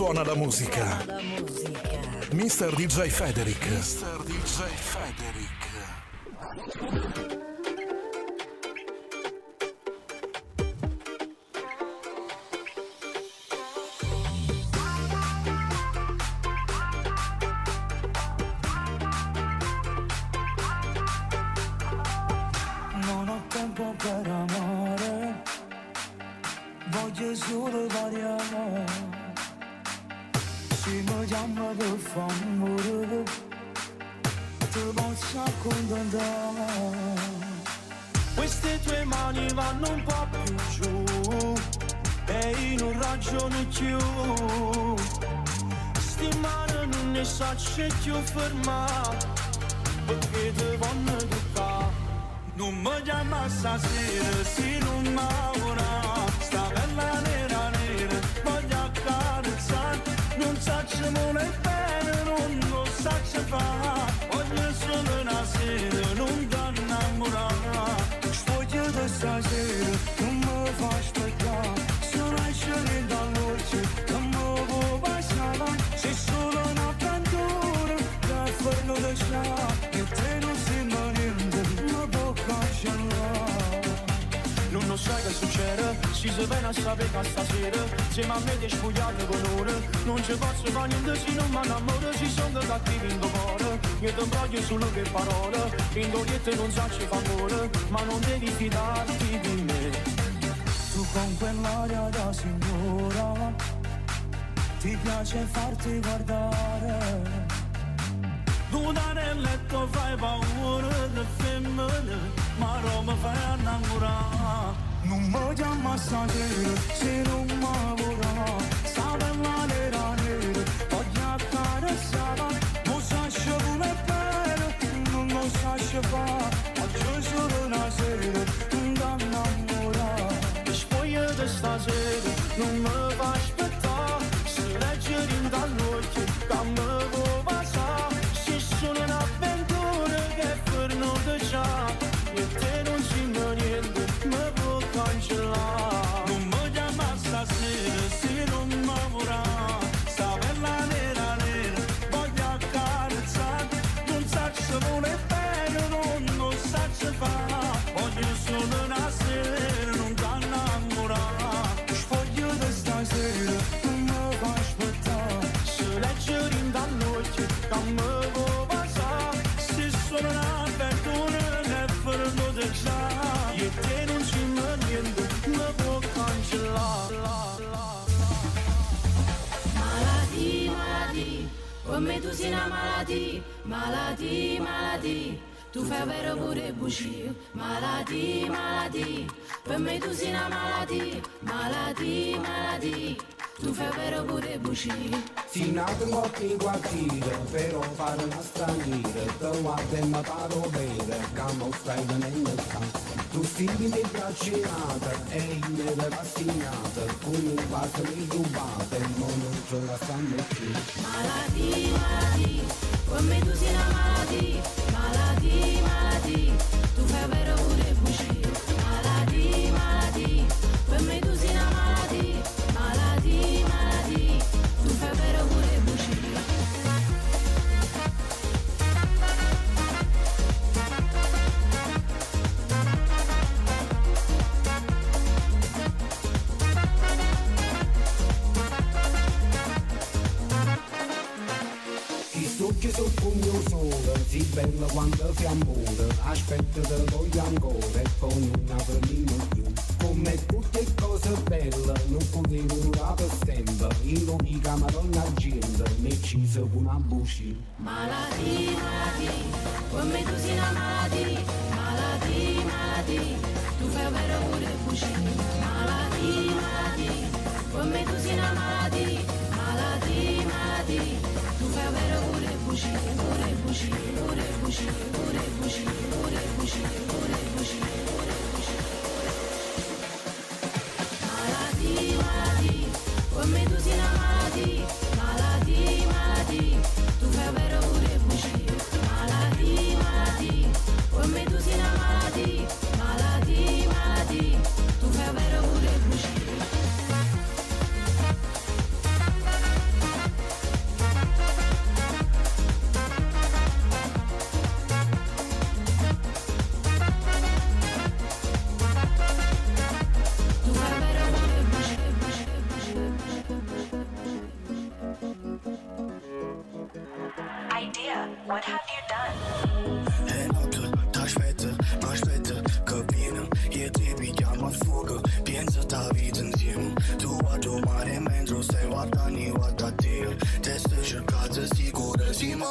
suona la musica. Mister DJ Federic. Mister DJ Federic. mână Ma rog mă fai annamura Nu mă chiama stasera Se non mă vorrà Sa bella nera nera Voglio accarezzare Non sa sciovune bene Non lo sa sciovare Faccio solo una sera Non da innamorare spoglio di stasera Non mă tous in a maladie, maladie, maladie. Tu fai vero pure bucino, malati, malati, per me tu sei una malati, malati, malati, tu fai vero pure bucino. Si nato un po' in quartiere, però fare una straniera, te e mi paro bene, come stai venendo qua. Tu figli mi piacerata, e io me la stinata, con un quarto mi rubate, non ce la stanno più. Malati, malati. Come tu sei la malattia, malattia, malattia, tu fai vero pure bugie, malattia, malati, come tu sei la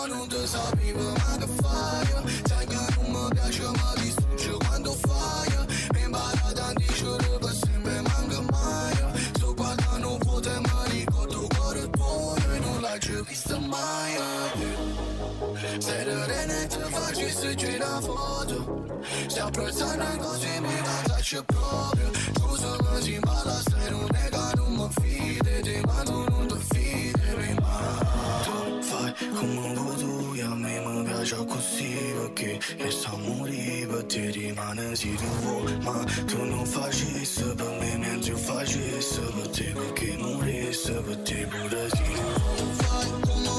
non ti sapevo ma che fai? Sai che non mi piace ma distrugge quando fai. Mi impara tanti giorni per sempre manca mai. Sto guardando un po' te ma ricordo cuore tuo E non l'hai già visto mai. Se rene ti facci se gira foto. Si apprezzano così mi mangiaci proprio. Scusa ma si imballa se non è fai come vuoi a me mi piace così Perché resta a morire per te rimane se tu vuoi Ma tu non facessi per me mentre io facessi per te Perché morissi per te pure se tu fai come vuoi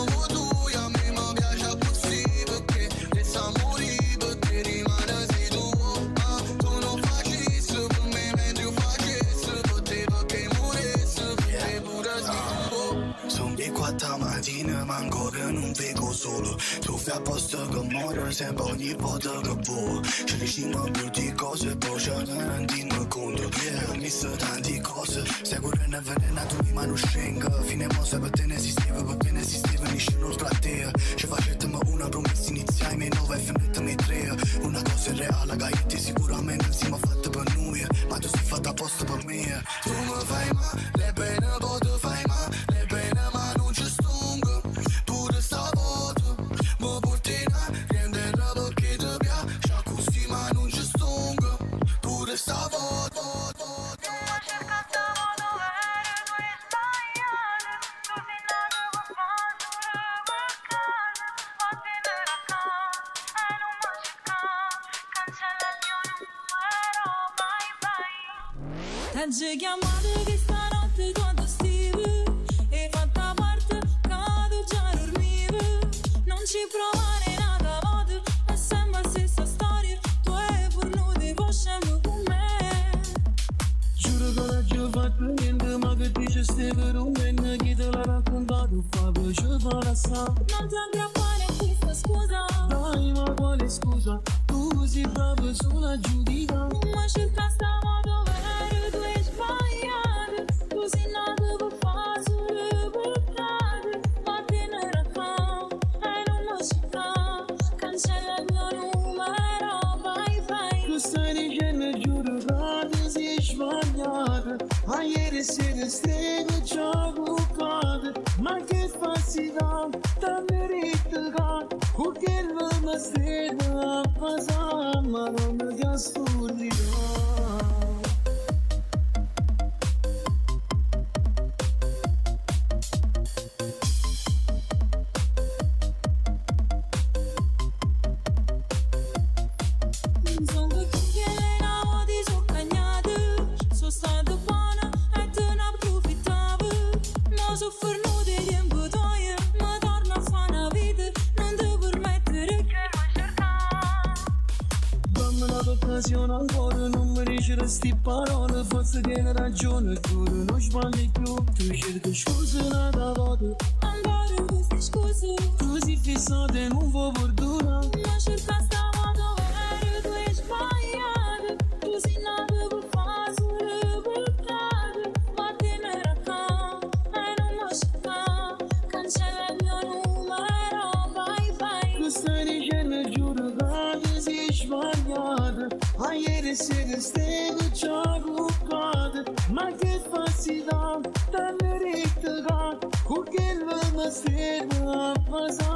solo. Tu fai apposta che muore sempre ogni volta che vuoi. Ci diciamo più di cose poi ce ne rendiamo conto. Yeah, mi sa tante cose. Sicuro ne avvelenato mi mano scenga. Fine mossa per te ne esisteva perché ne esisteva nessuno tra te Ci facetemo una promessa iniziale me nove e finitemi tre Una cosa reale che io ti sicuramente siamo fatti per noi Ma tu sei fatta apposta per me. Tu mi fai male, bene poi T'ho chiamato che stanotte quando stivi E fatta parte cado già dormivi Non ci provare nada voto È sempre la stessa storia. Tu hai fornuto con me. Giuro che non ci ho fatto niente ma che dice un bene Chi te l'ha raccontato fa piacere sa Non ti aggrappare a questa scusa. Dai ma quale scusa? Tu sei proprio sulla giudica. Ma cerca stavolta non mi Ma ieri sera stai con gioco Ma che falsità, t'ha meritato Perché non mi stai a passare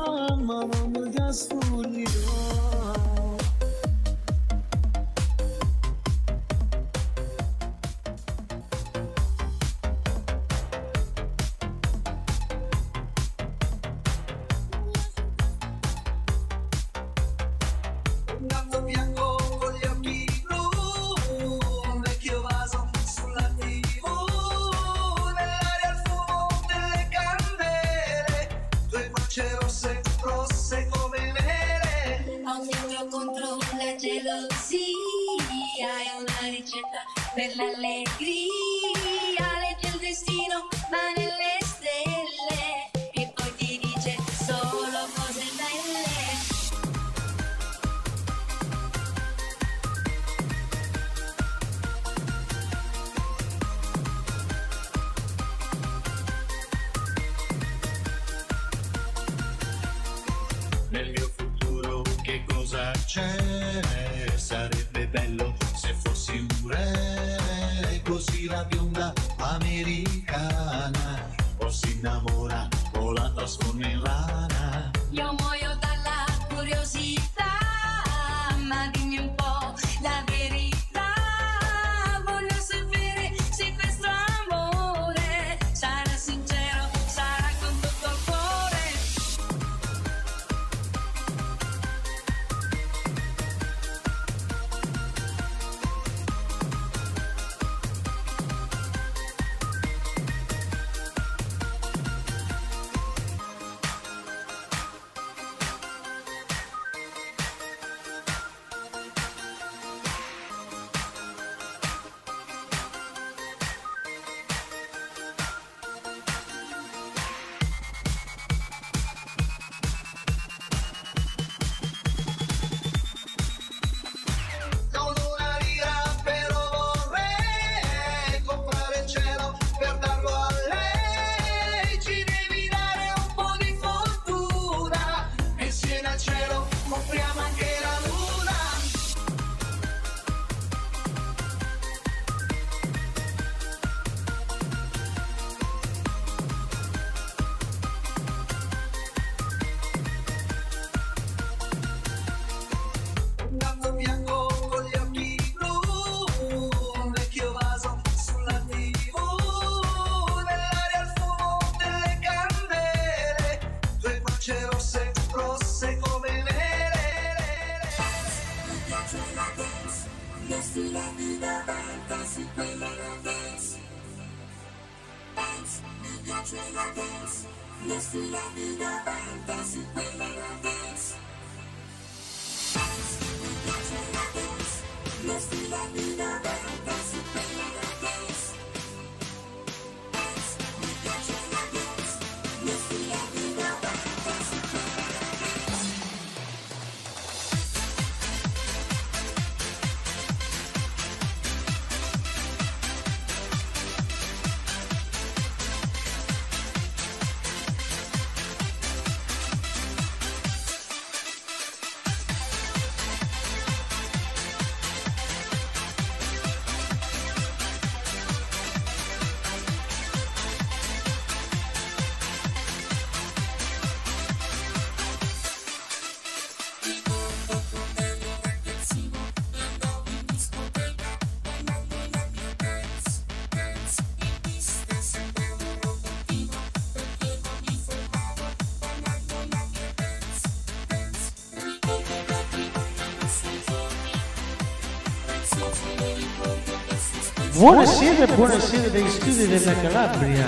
Buonasera, buonasera dai studi della Calabria.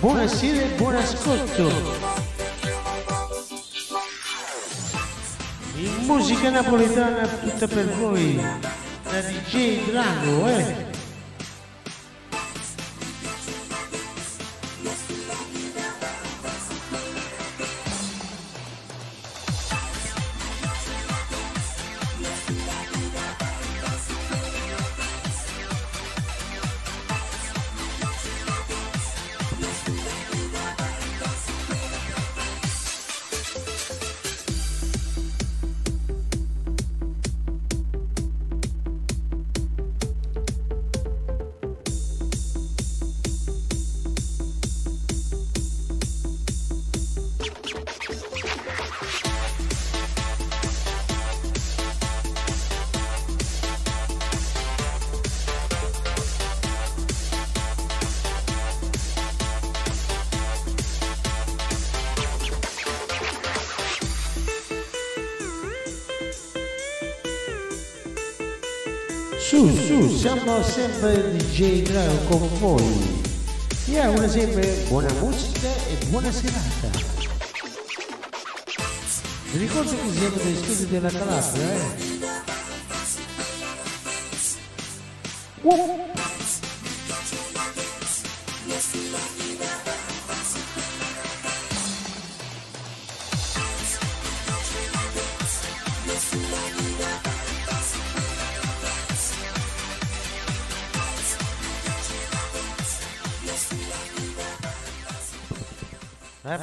Buonasera e buon ascolto. In musica napoletana tutta per voi. Da DJ Drago, eh. Su, su, siamo sempre DJ Drago con voi. Diamo sempre buona musica e buona serata. Vi ricordo che siamo degli studi della Calabria, eh?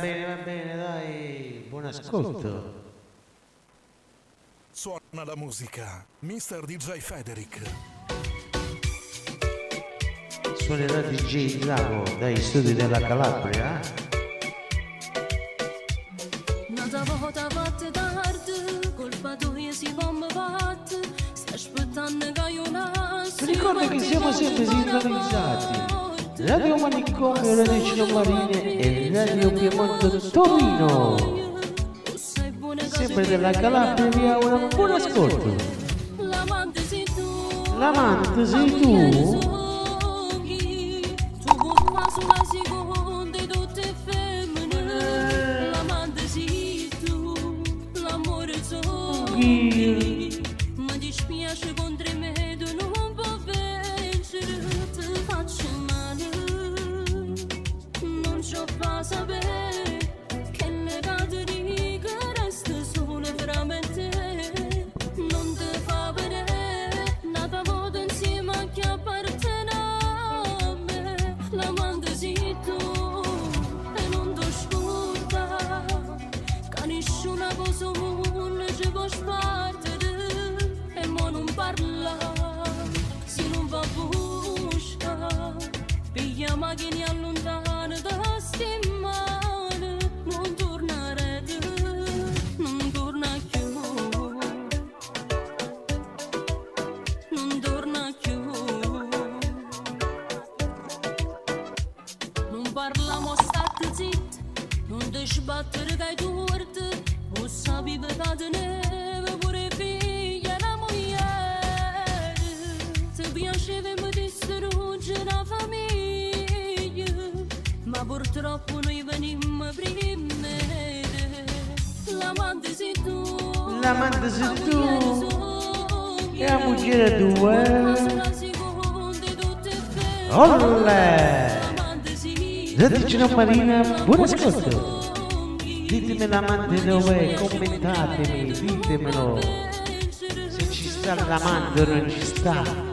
bene, va bene, dai, buon ascolto. Suona la musica, Mr. DJ Federic. Suonerà DJ Lago dai studi della Calabria. Nadava hotavatte dardı, kolpa duyesi bomba battı, staş pıtan ne gayunas. Ricorda che siamo sempre sincronizzati. Radio Manicomio Renecino Marine e Radio Piemonte Torino. Sempre della Calabria, un buon ascolto. L'amante sei tu? L'amante sei tu? Dă-te Marina, buon ascolto! Ditemela, mandelo, commentatemi, ditemelo! Se ci sta la mandorlo, non ci sta!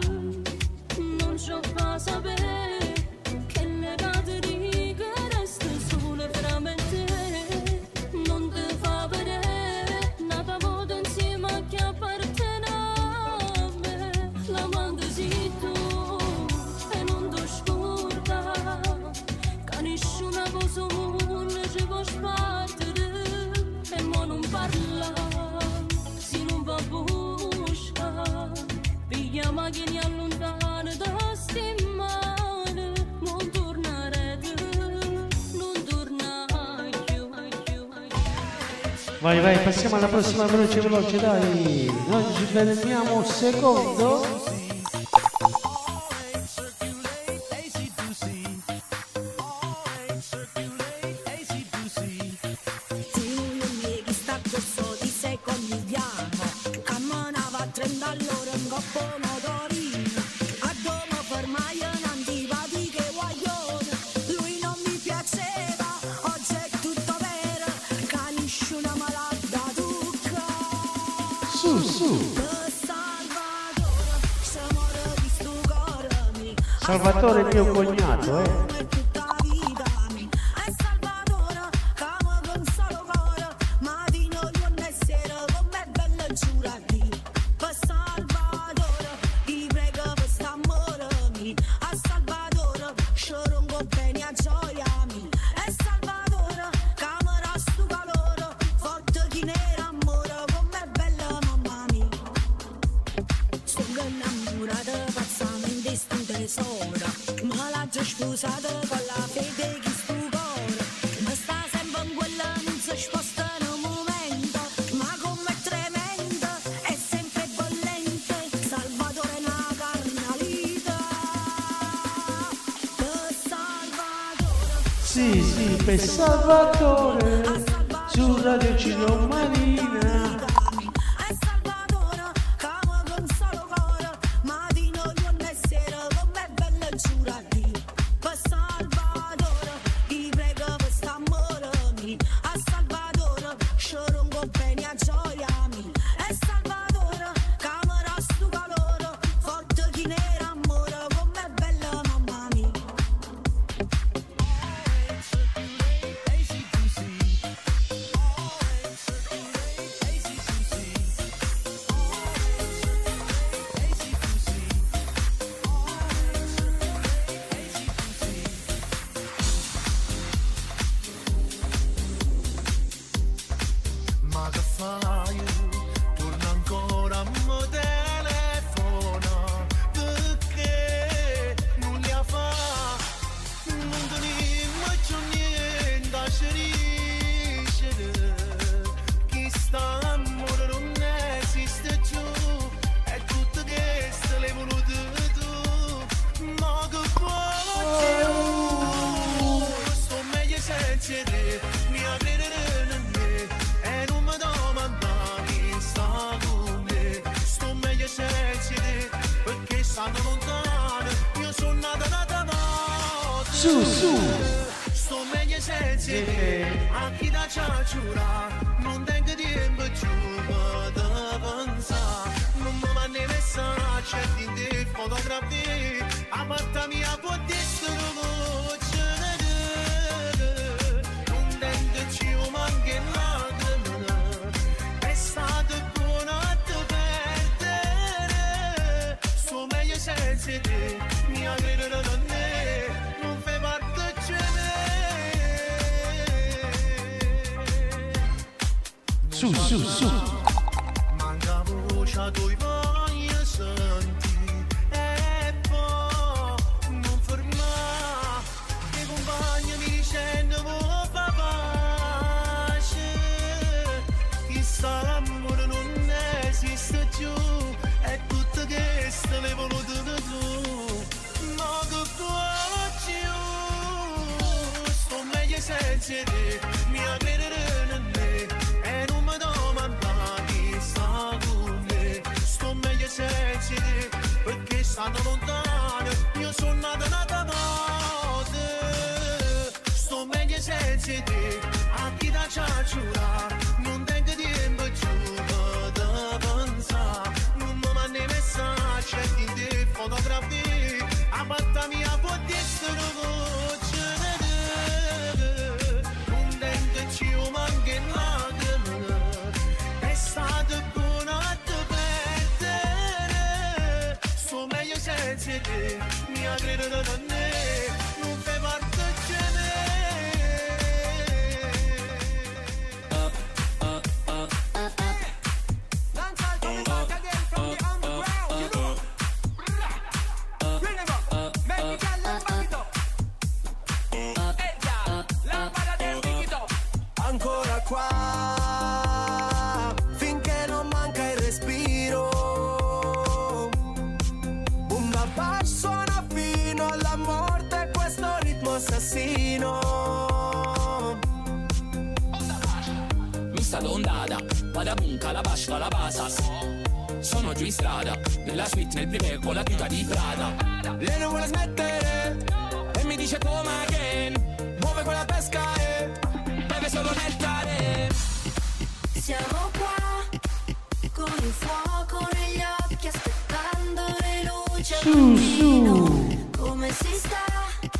Vai, vai, passiamo alla prossima veloce, veloce, dai. Noi ci fermiamo un secondo. 又滚呀，对 Sợ l'hai voluto tu che faccio Sto meglio senza te Mi credere in me E non mi domanda chi sta con me Sto meglio senza te Perché stanno lontano Io sono nata nata morte Sto meglio senza te A chi da ciacciura Mi credere da me Su, mattino. su. Come si sta?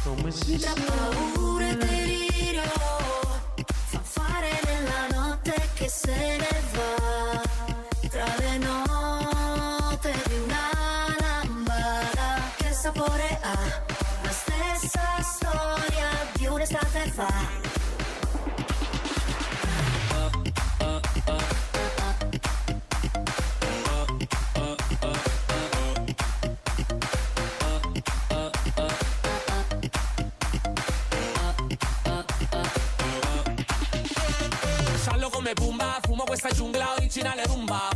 Come si Tra sta? paura e delirio Fa fare nella notte che se ne va Tra le note di una lambada Che sapore ha? La stessa storia di un'estate fa originale rumba.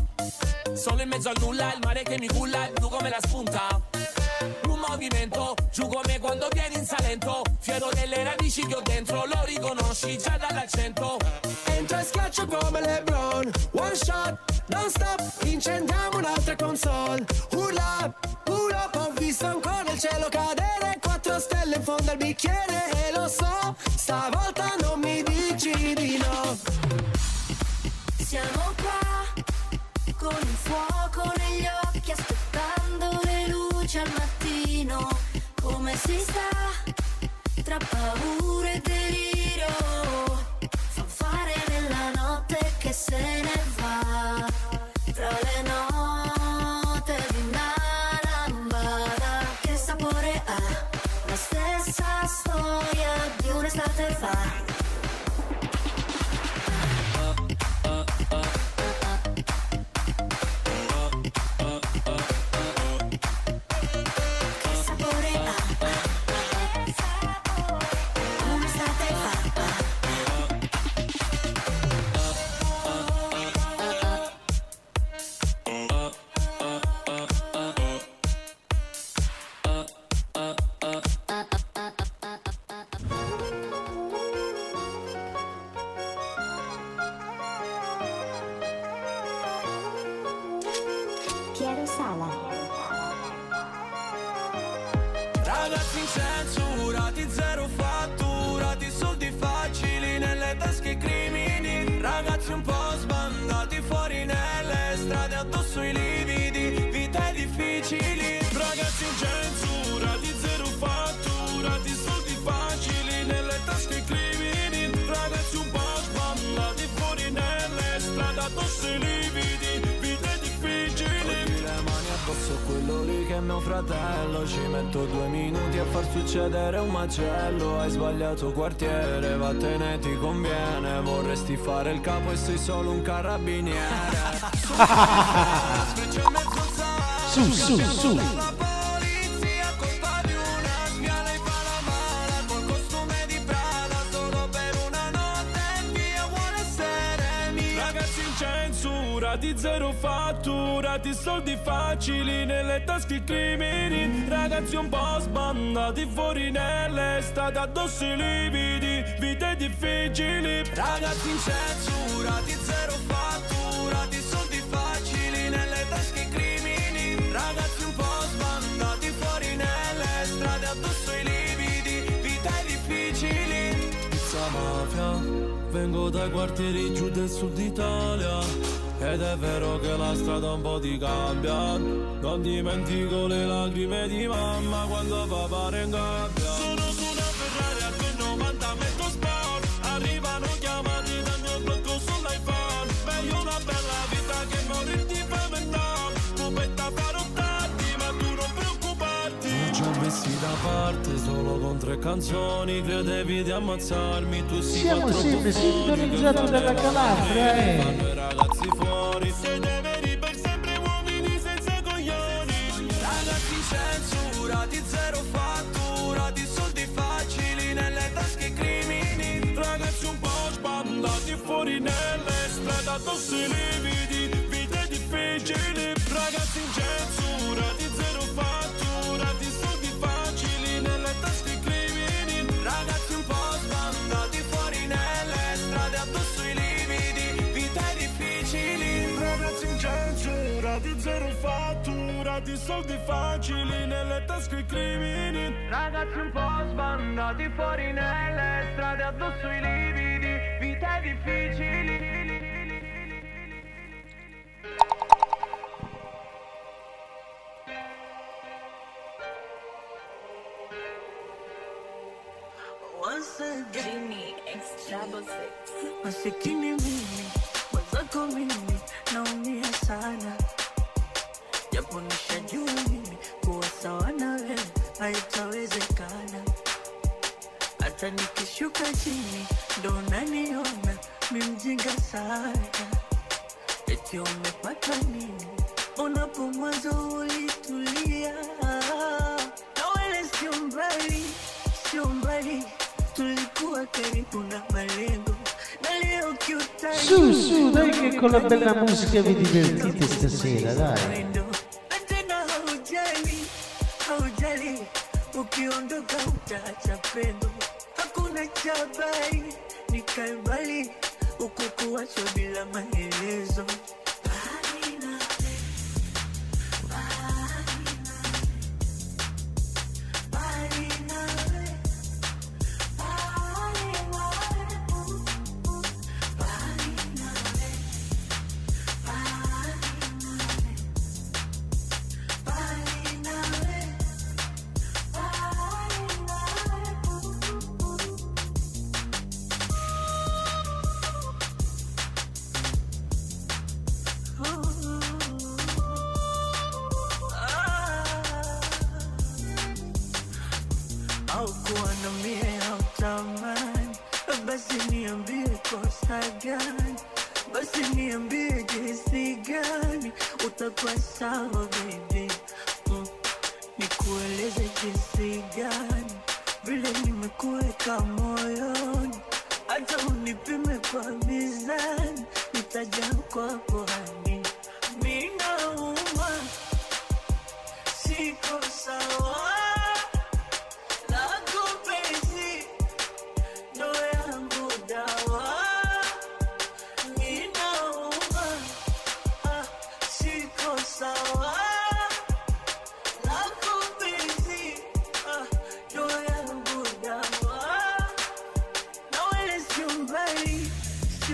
Sono in mezzo al nulla, il mare che mi culla, il blu come la spunta. Un movimento, giù come quando vieni in Salento. Fiero delle radici che ho dentro, lo riconosci già dall'accento. Entra e schiaccia come Lebron. One shot non stop incendiamo un'altra console. Urla urla ho visto ancora il cielo cadere. Quattro stelle in fondo al bicchiere e lo so stavolta non Come si sta? Tra paura quartiere, vattene ti conviene. Vorresti fare il capo e sei solo un carabiniere. Su, su, su. Di una sviala fa la mala Col costume di Prada solo per una notte via vuole essere mia Ragazzi incensurati, zero fatturati Soldi facili nelle tasche crimini Ragazzi un po' sbandati fuori nelle strade Addosso i lividi, vite difficili. Ragazzi incensurati, zero fatturati Soldi facili nelle tasche crimini. Ragazzi un po' sbandati fuori nelle strade Addosso i lividi, vite difficili. Pizza mafia, vengo dai quartieri giù del sud Italia ed è vero che la strada un po' ti cambia. Non dimentico le lacrime di mamma quando papà in da parte solo con tre canzoni Credevi di ammazzarmi tu sei Siamo sempre sintonizzati dalla Calabria, eh. ragazzi fuori Siete veri per sempre uomini senza coglioni. Ragazzi censurati, zero fatturati Soldi facili nelle tasche crimini. Ragazzi un po' sbandati fuori nelle strade Addosso i lividi, vite difficili zero fatturati Soldi facili nelle tasche crimini. Ragazzi un po' sbandati fuori nelle strade Addosso i lividi, vite difficili. Once again, masikini mimi mwenzako mimi naumia sana japo nishajua mimi kuwa sawa na wewe haitawezekana. Hata nikishuka chini ndo naniona mimjinga sana. Eti umepata nini? Unapo mwanzo ulitulia. Na wala sio mbali sio mbali. Tulikuwa karibu na malengo Su, su, dai che con la bella musica vi divertite stasera, dai. ndoka utaacha pendo, hakuna cha bai, nikae ukukuwacho bila maneno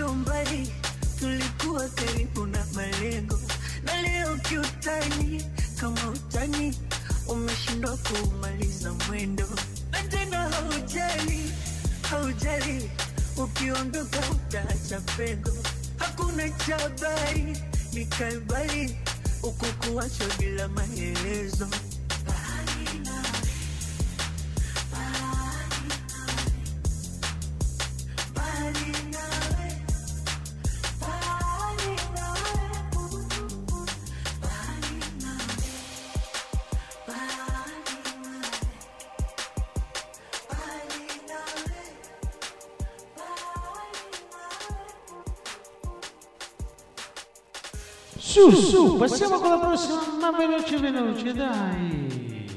sio mbali, tulikuwa karibu na malengo, na leo kiutani, kama utani umeshindwa kumaliza mwendo, na tena haujali, haujali, ukiondoka utaacha pengo, hakuna chabari ni nikae mbali, bila maelezo. Su, su, passiamo con la prossima, ma veloce, veloce, dai.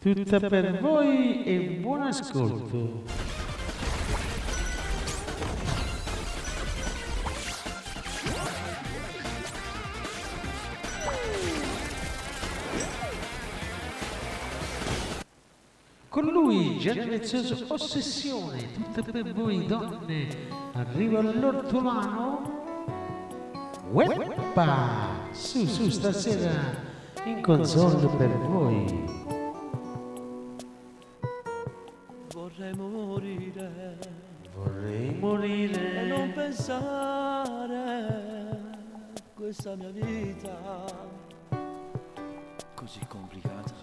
Tutta per voi e buon ascolto. Con lui, Vezzoso, Ossessione, tutta per voi donne, arriva l'ortolano. Weppa! Su, su, stasera in console per voi. Vorrei morire. Vorrei morire. e non pensare a questa mia vita. Così complicata,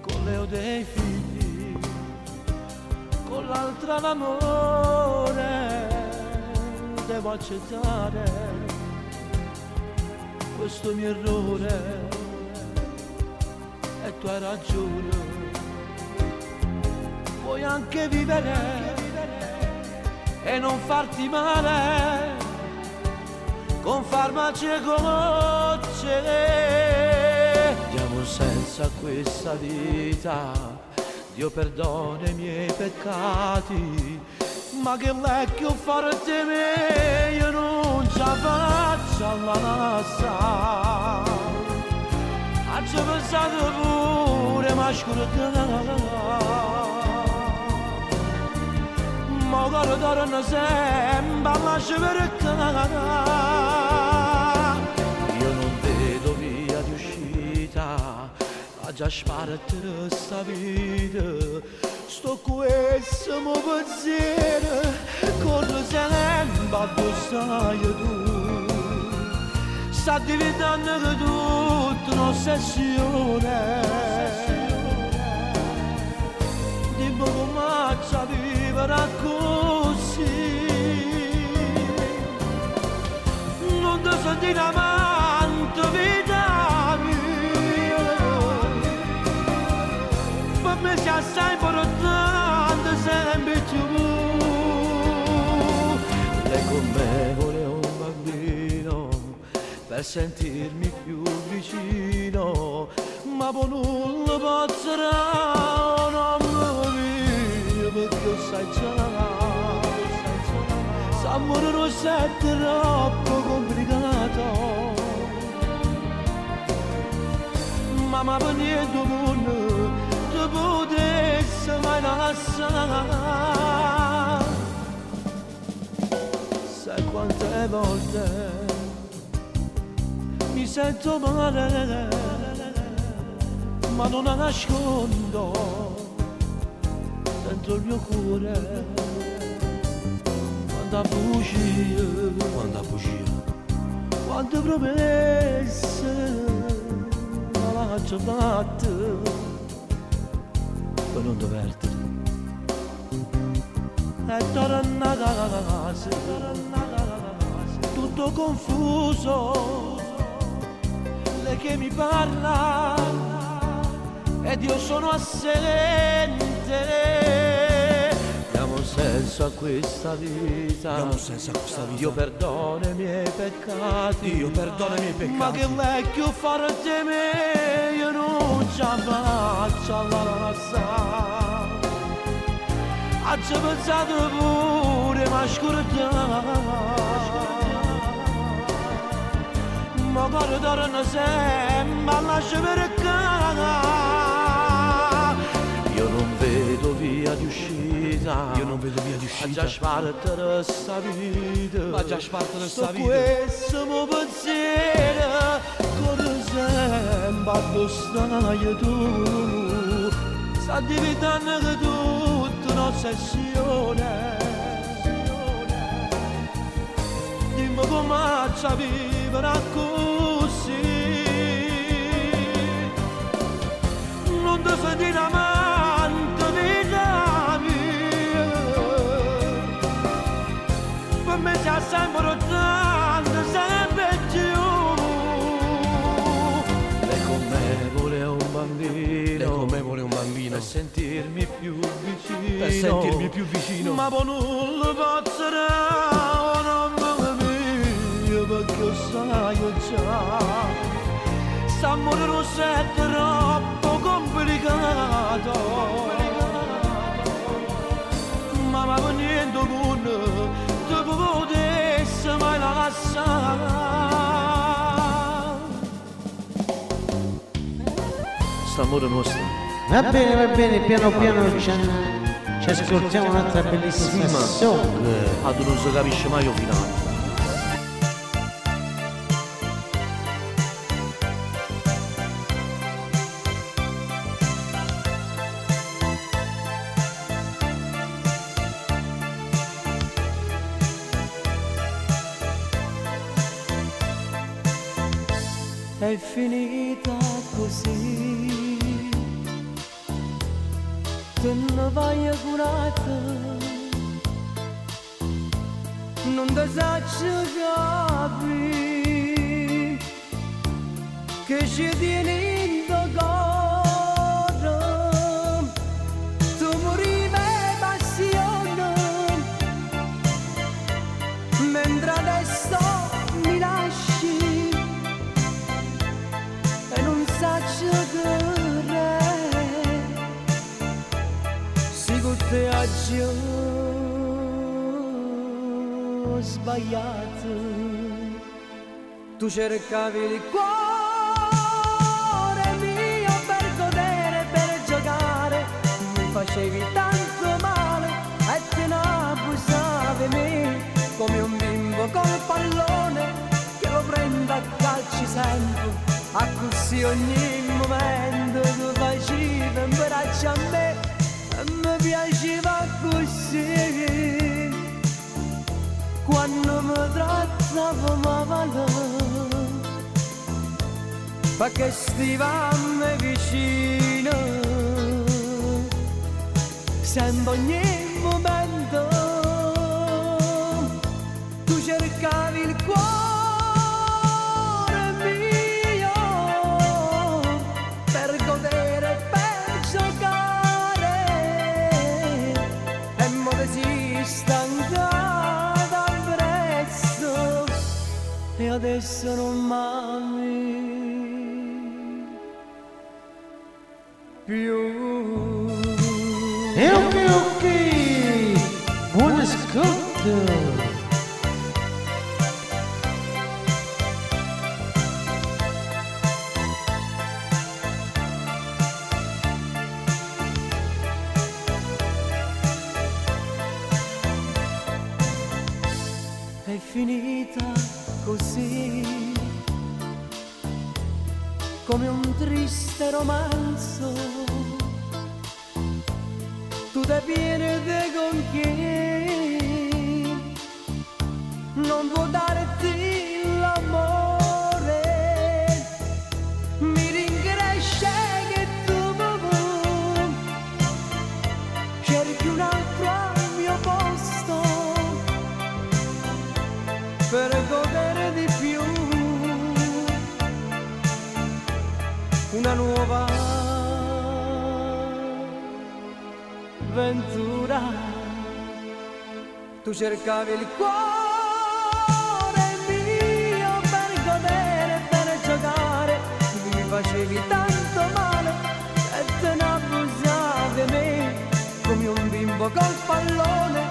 con le ho dei figli, con l'altra l'amore, devo accettare questo mio errore e tu hai ragione puoi anche vivere e non farti male con farmaci e gocce. Diamo un senso questa vita, Dio perdona i miei peccati, ma che vecchio forte me io non ce la faccio alla nassa. Acci pensato pure, ma Ma guardano sempre alla scivercata Io di A Sto questo mo pensiero Corro sempre addosso a tu. Sta diventando che tutto un'ossessione Dimmi come ci vivere così. Non ti senti un amante vita mia. Per me sei assai Per sentirmi più vicino Ma non lo posso non mi perché sai già S'amore non è troppo complicato. Mamma per niente mondo ti potesse mai lasciare. Sai quante volte mi sento male ma non la nascondo dentro il mio cuore. Quanta bugia quanta bugia. quante promesse ma l'ho fatte per non doverti. E tornata a casa tutto confuso che mi parla ed io sono assente. Diamo un senso a questa vita. Diamo un senso a questa vita. Dio perdona i miei peccati. Dio perdona i miei peccati. Ma che vecchio forte me, io non la faccio alla lassa. Oggi pensato pure, ma scordato. Ma guardano sempre alla scivercata Io non vedo via verità Io non vedo via di Ma uscita. già spartare sta vita Ma già spartare sta Sto vita. questo mio pensiero. Corre sempre dove stai tu. Sta diventando che tutta un'ossessione Dimmi come ci vivere così. Non ti senti amante vita mia Per me c'è sempre tanto, sempre più. Lei con me vuole un bambino. Lei con me vuole un bambino. Per sentirmi più vicino. Per sentirmi più vicino. Ma poi non lo passerà perché sai già S'amore non è troppo complicato Ma ma per niente con te potessi mai lasciare S'amore nostro Va bene, va bene, piano piano ci, ci ascoltiamo un'altra bellissima song. Ah, tu non si capisce mai io finale tu cercavi il cuore mio per godere per giocare. Mi facevi tanto male e te ne abusavi me come un bimbo col pallone che lo prende a calci sempre. A così ogni momento tu facevi un braccio a me e mi piaceva così. Quando mi trattavo male perché stivamo vicino. Sempre ogni momento tu cercavi il cuore mio per godere per giocare. E mo presto e adesso non m'ami Tu cercavi il cuore mio per godere, per giocare, mi facevi tanto male e te ne abusavi me. Come un bimbo col pallone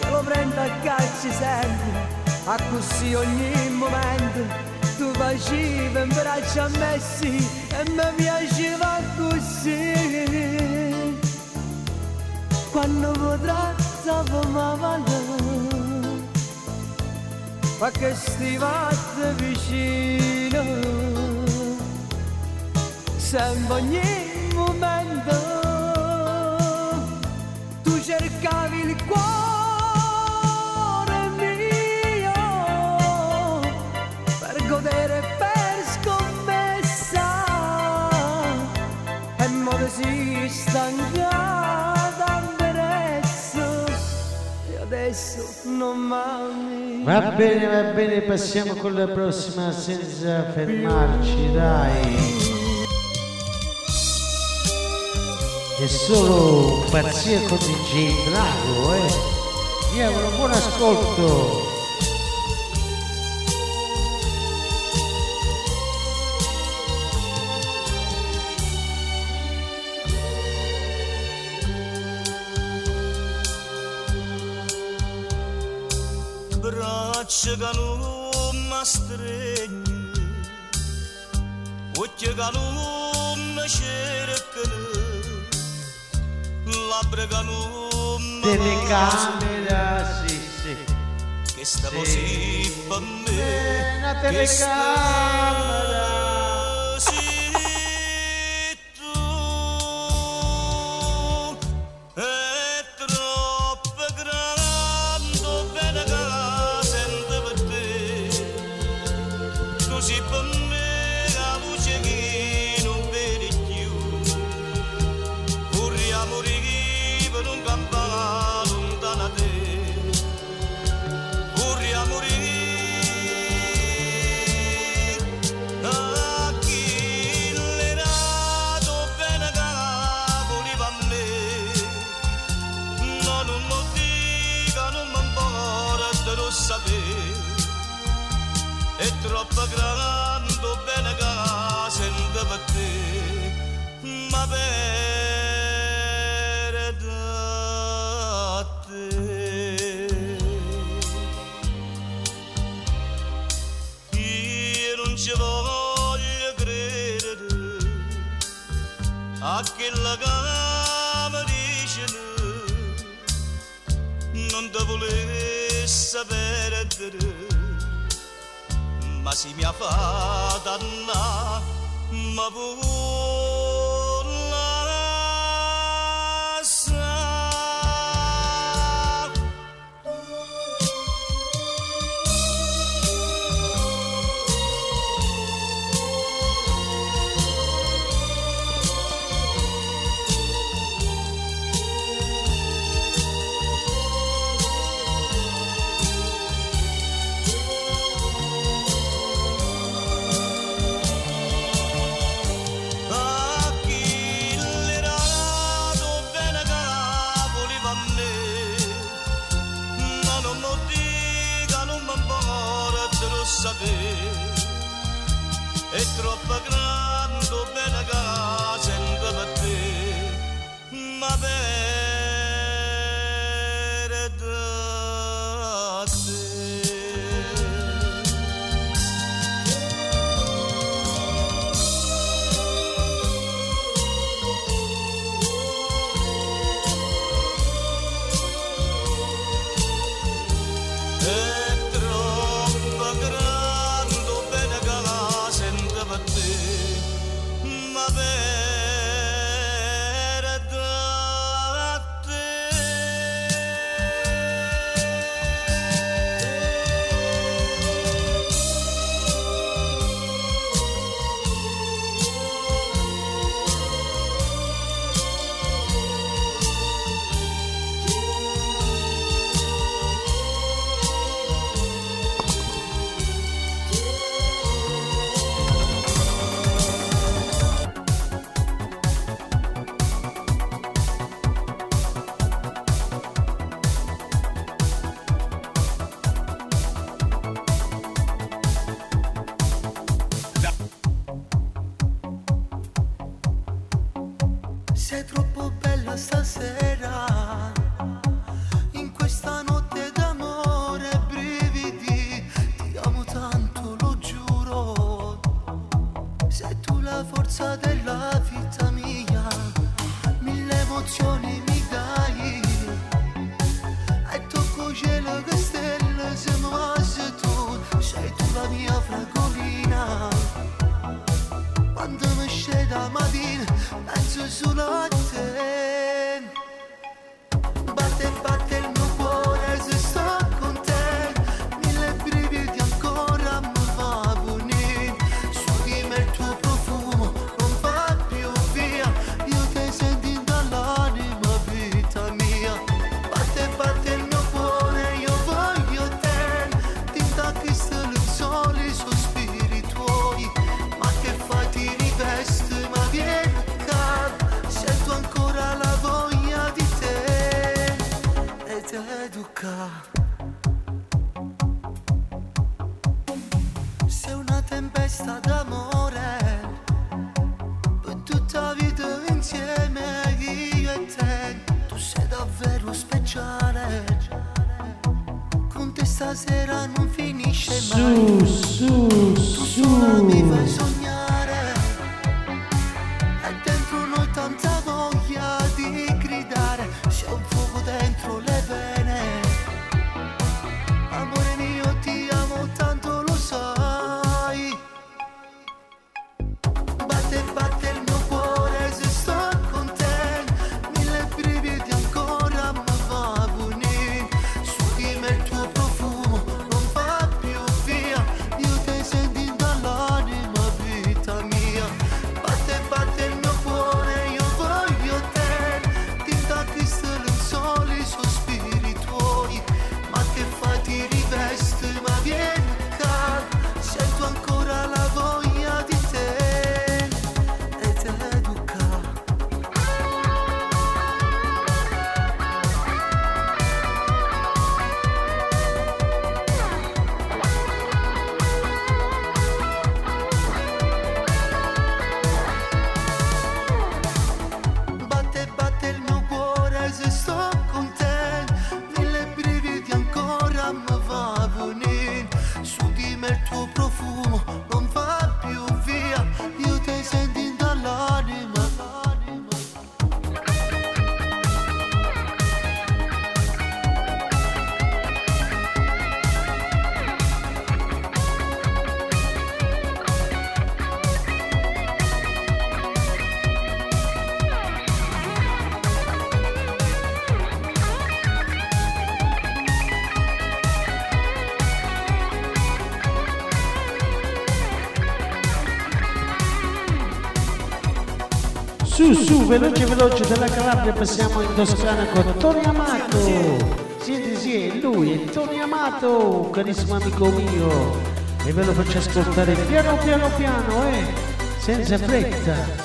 che lo prende a calci sempre a così ogni momento. Tu facevi in braccio a me sì e mi piaceva così. Quando trattava male ma che stivate vicino. Sempre ogni momento. Tu cercavi il cuore mio per godere per scommessa. E mo si stancata adesso e adesso non mami Va bene, va bene, passiamo con la prossima senza fermarci, dai. È solo pazzia con DJ Drago, eh. Diamo un buon ascolto. Labbra che non mi Telecamera, sì, sì. che sta Sì. così per me, Una che ma si mi su, veloce veloce dalla Calabria passiamo in Toscana con Tony Amato. Siete sì, lui, è Tony Amato, carissimo amico mio. E ve lo faccio ascoltare piano piano piano, eh, senza fretta.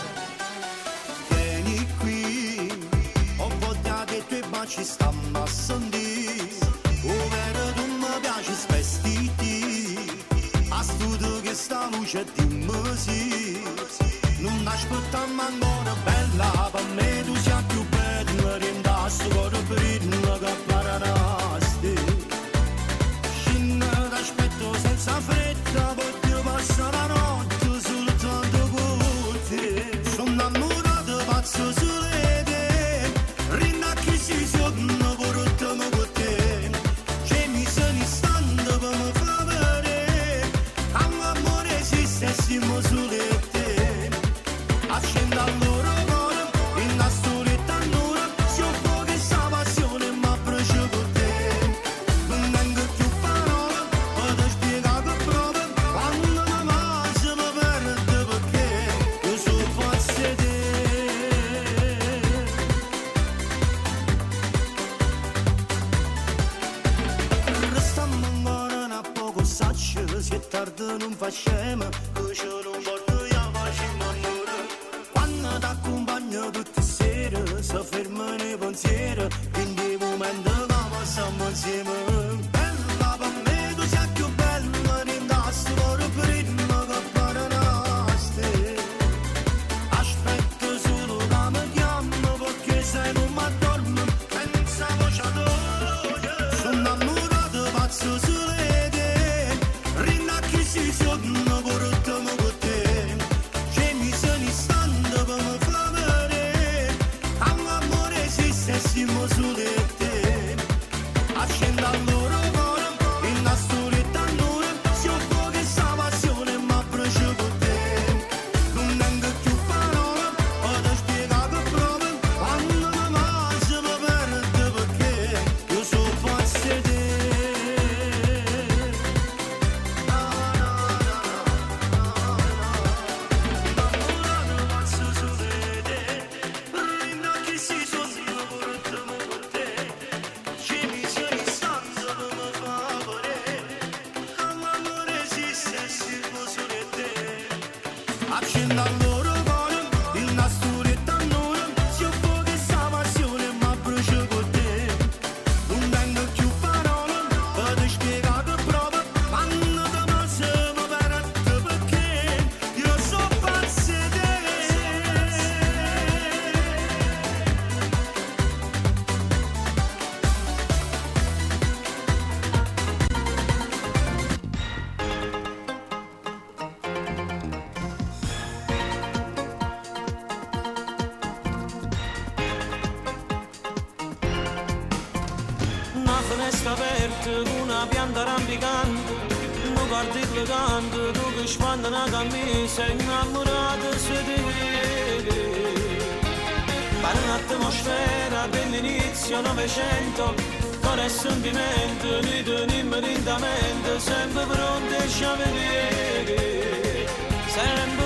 inizio Novecento, con sentimento, li tenim rindamente, sempre pronti a vedere, sempre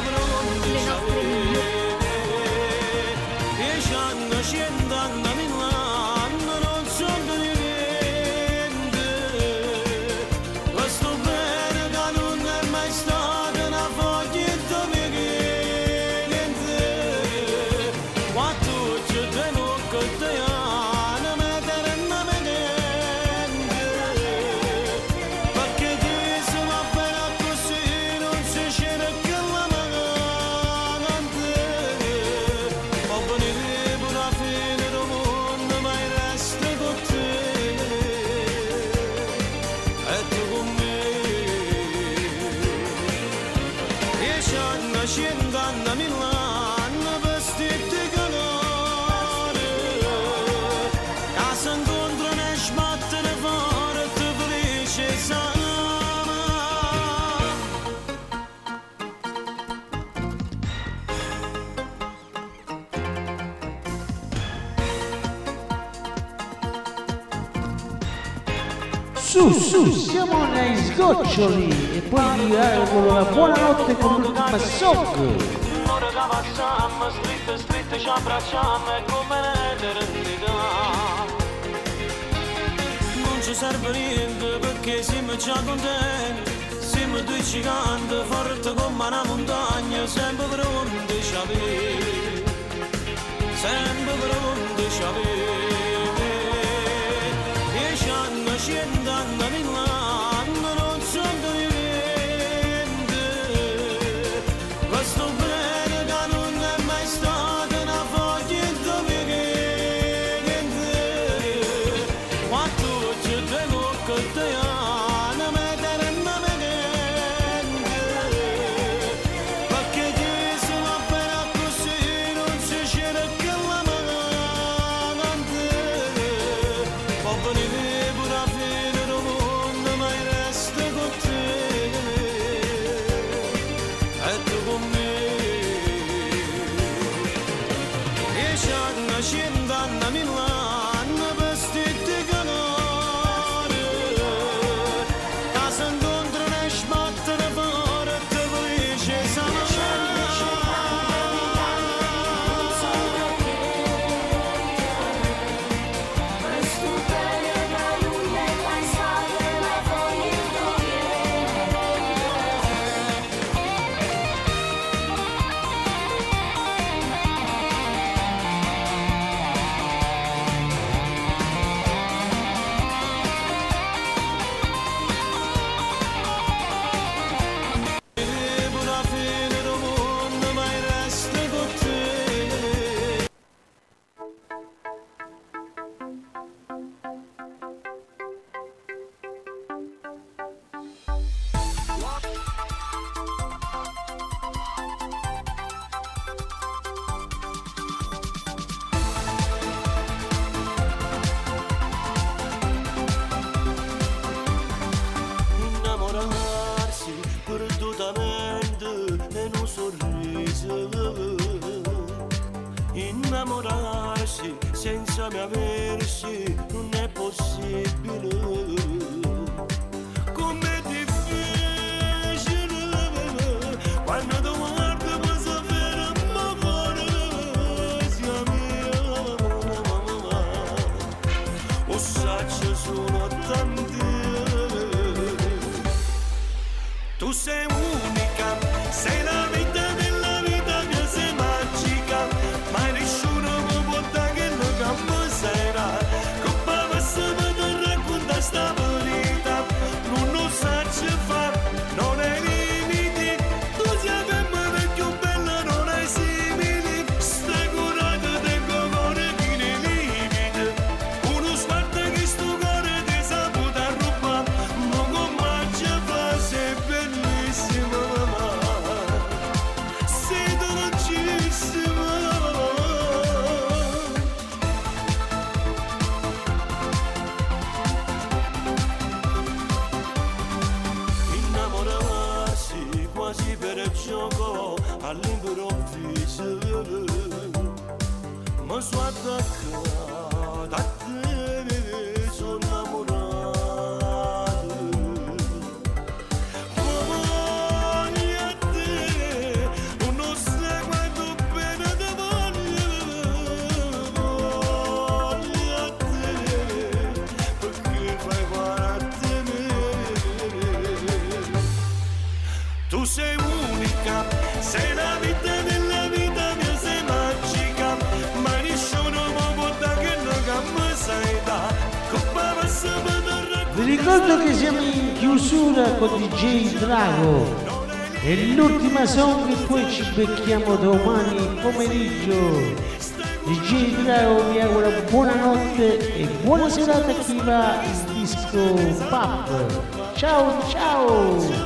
siamo agli sgoccioli e poi direi con la buonanotte con un socco Ora la facciamo, scritte scritte ci abbracciamo e come l'eternità Non ci serve niente perché siamo già contenti. Siamo due giganti, forti come una montagna. Sempre pronti, ci avere Sempre pronti, ci avere Drago. È l'ultima song e poi ci becchiamo domani pomeriggio. DJ Drago vi augura buonanotte e buona serata a chi va in disco pub. Ciao ciao!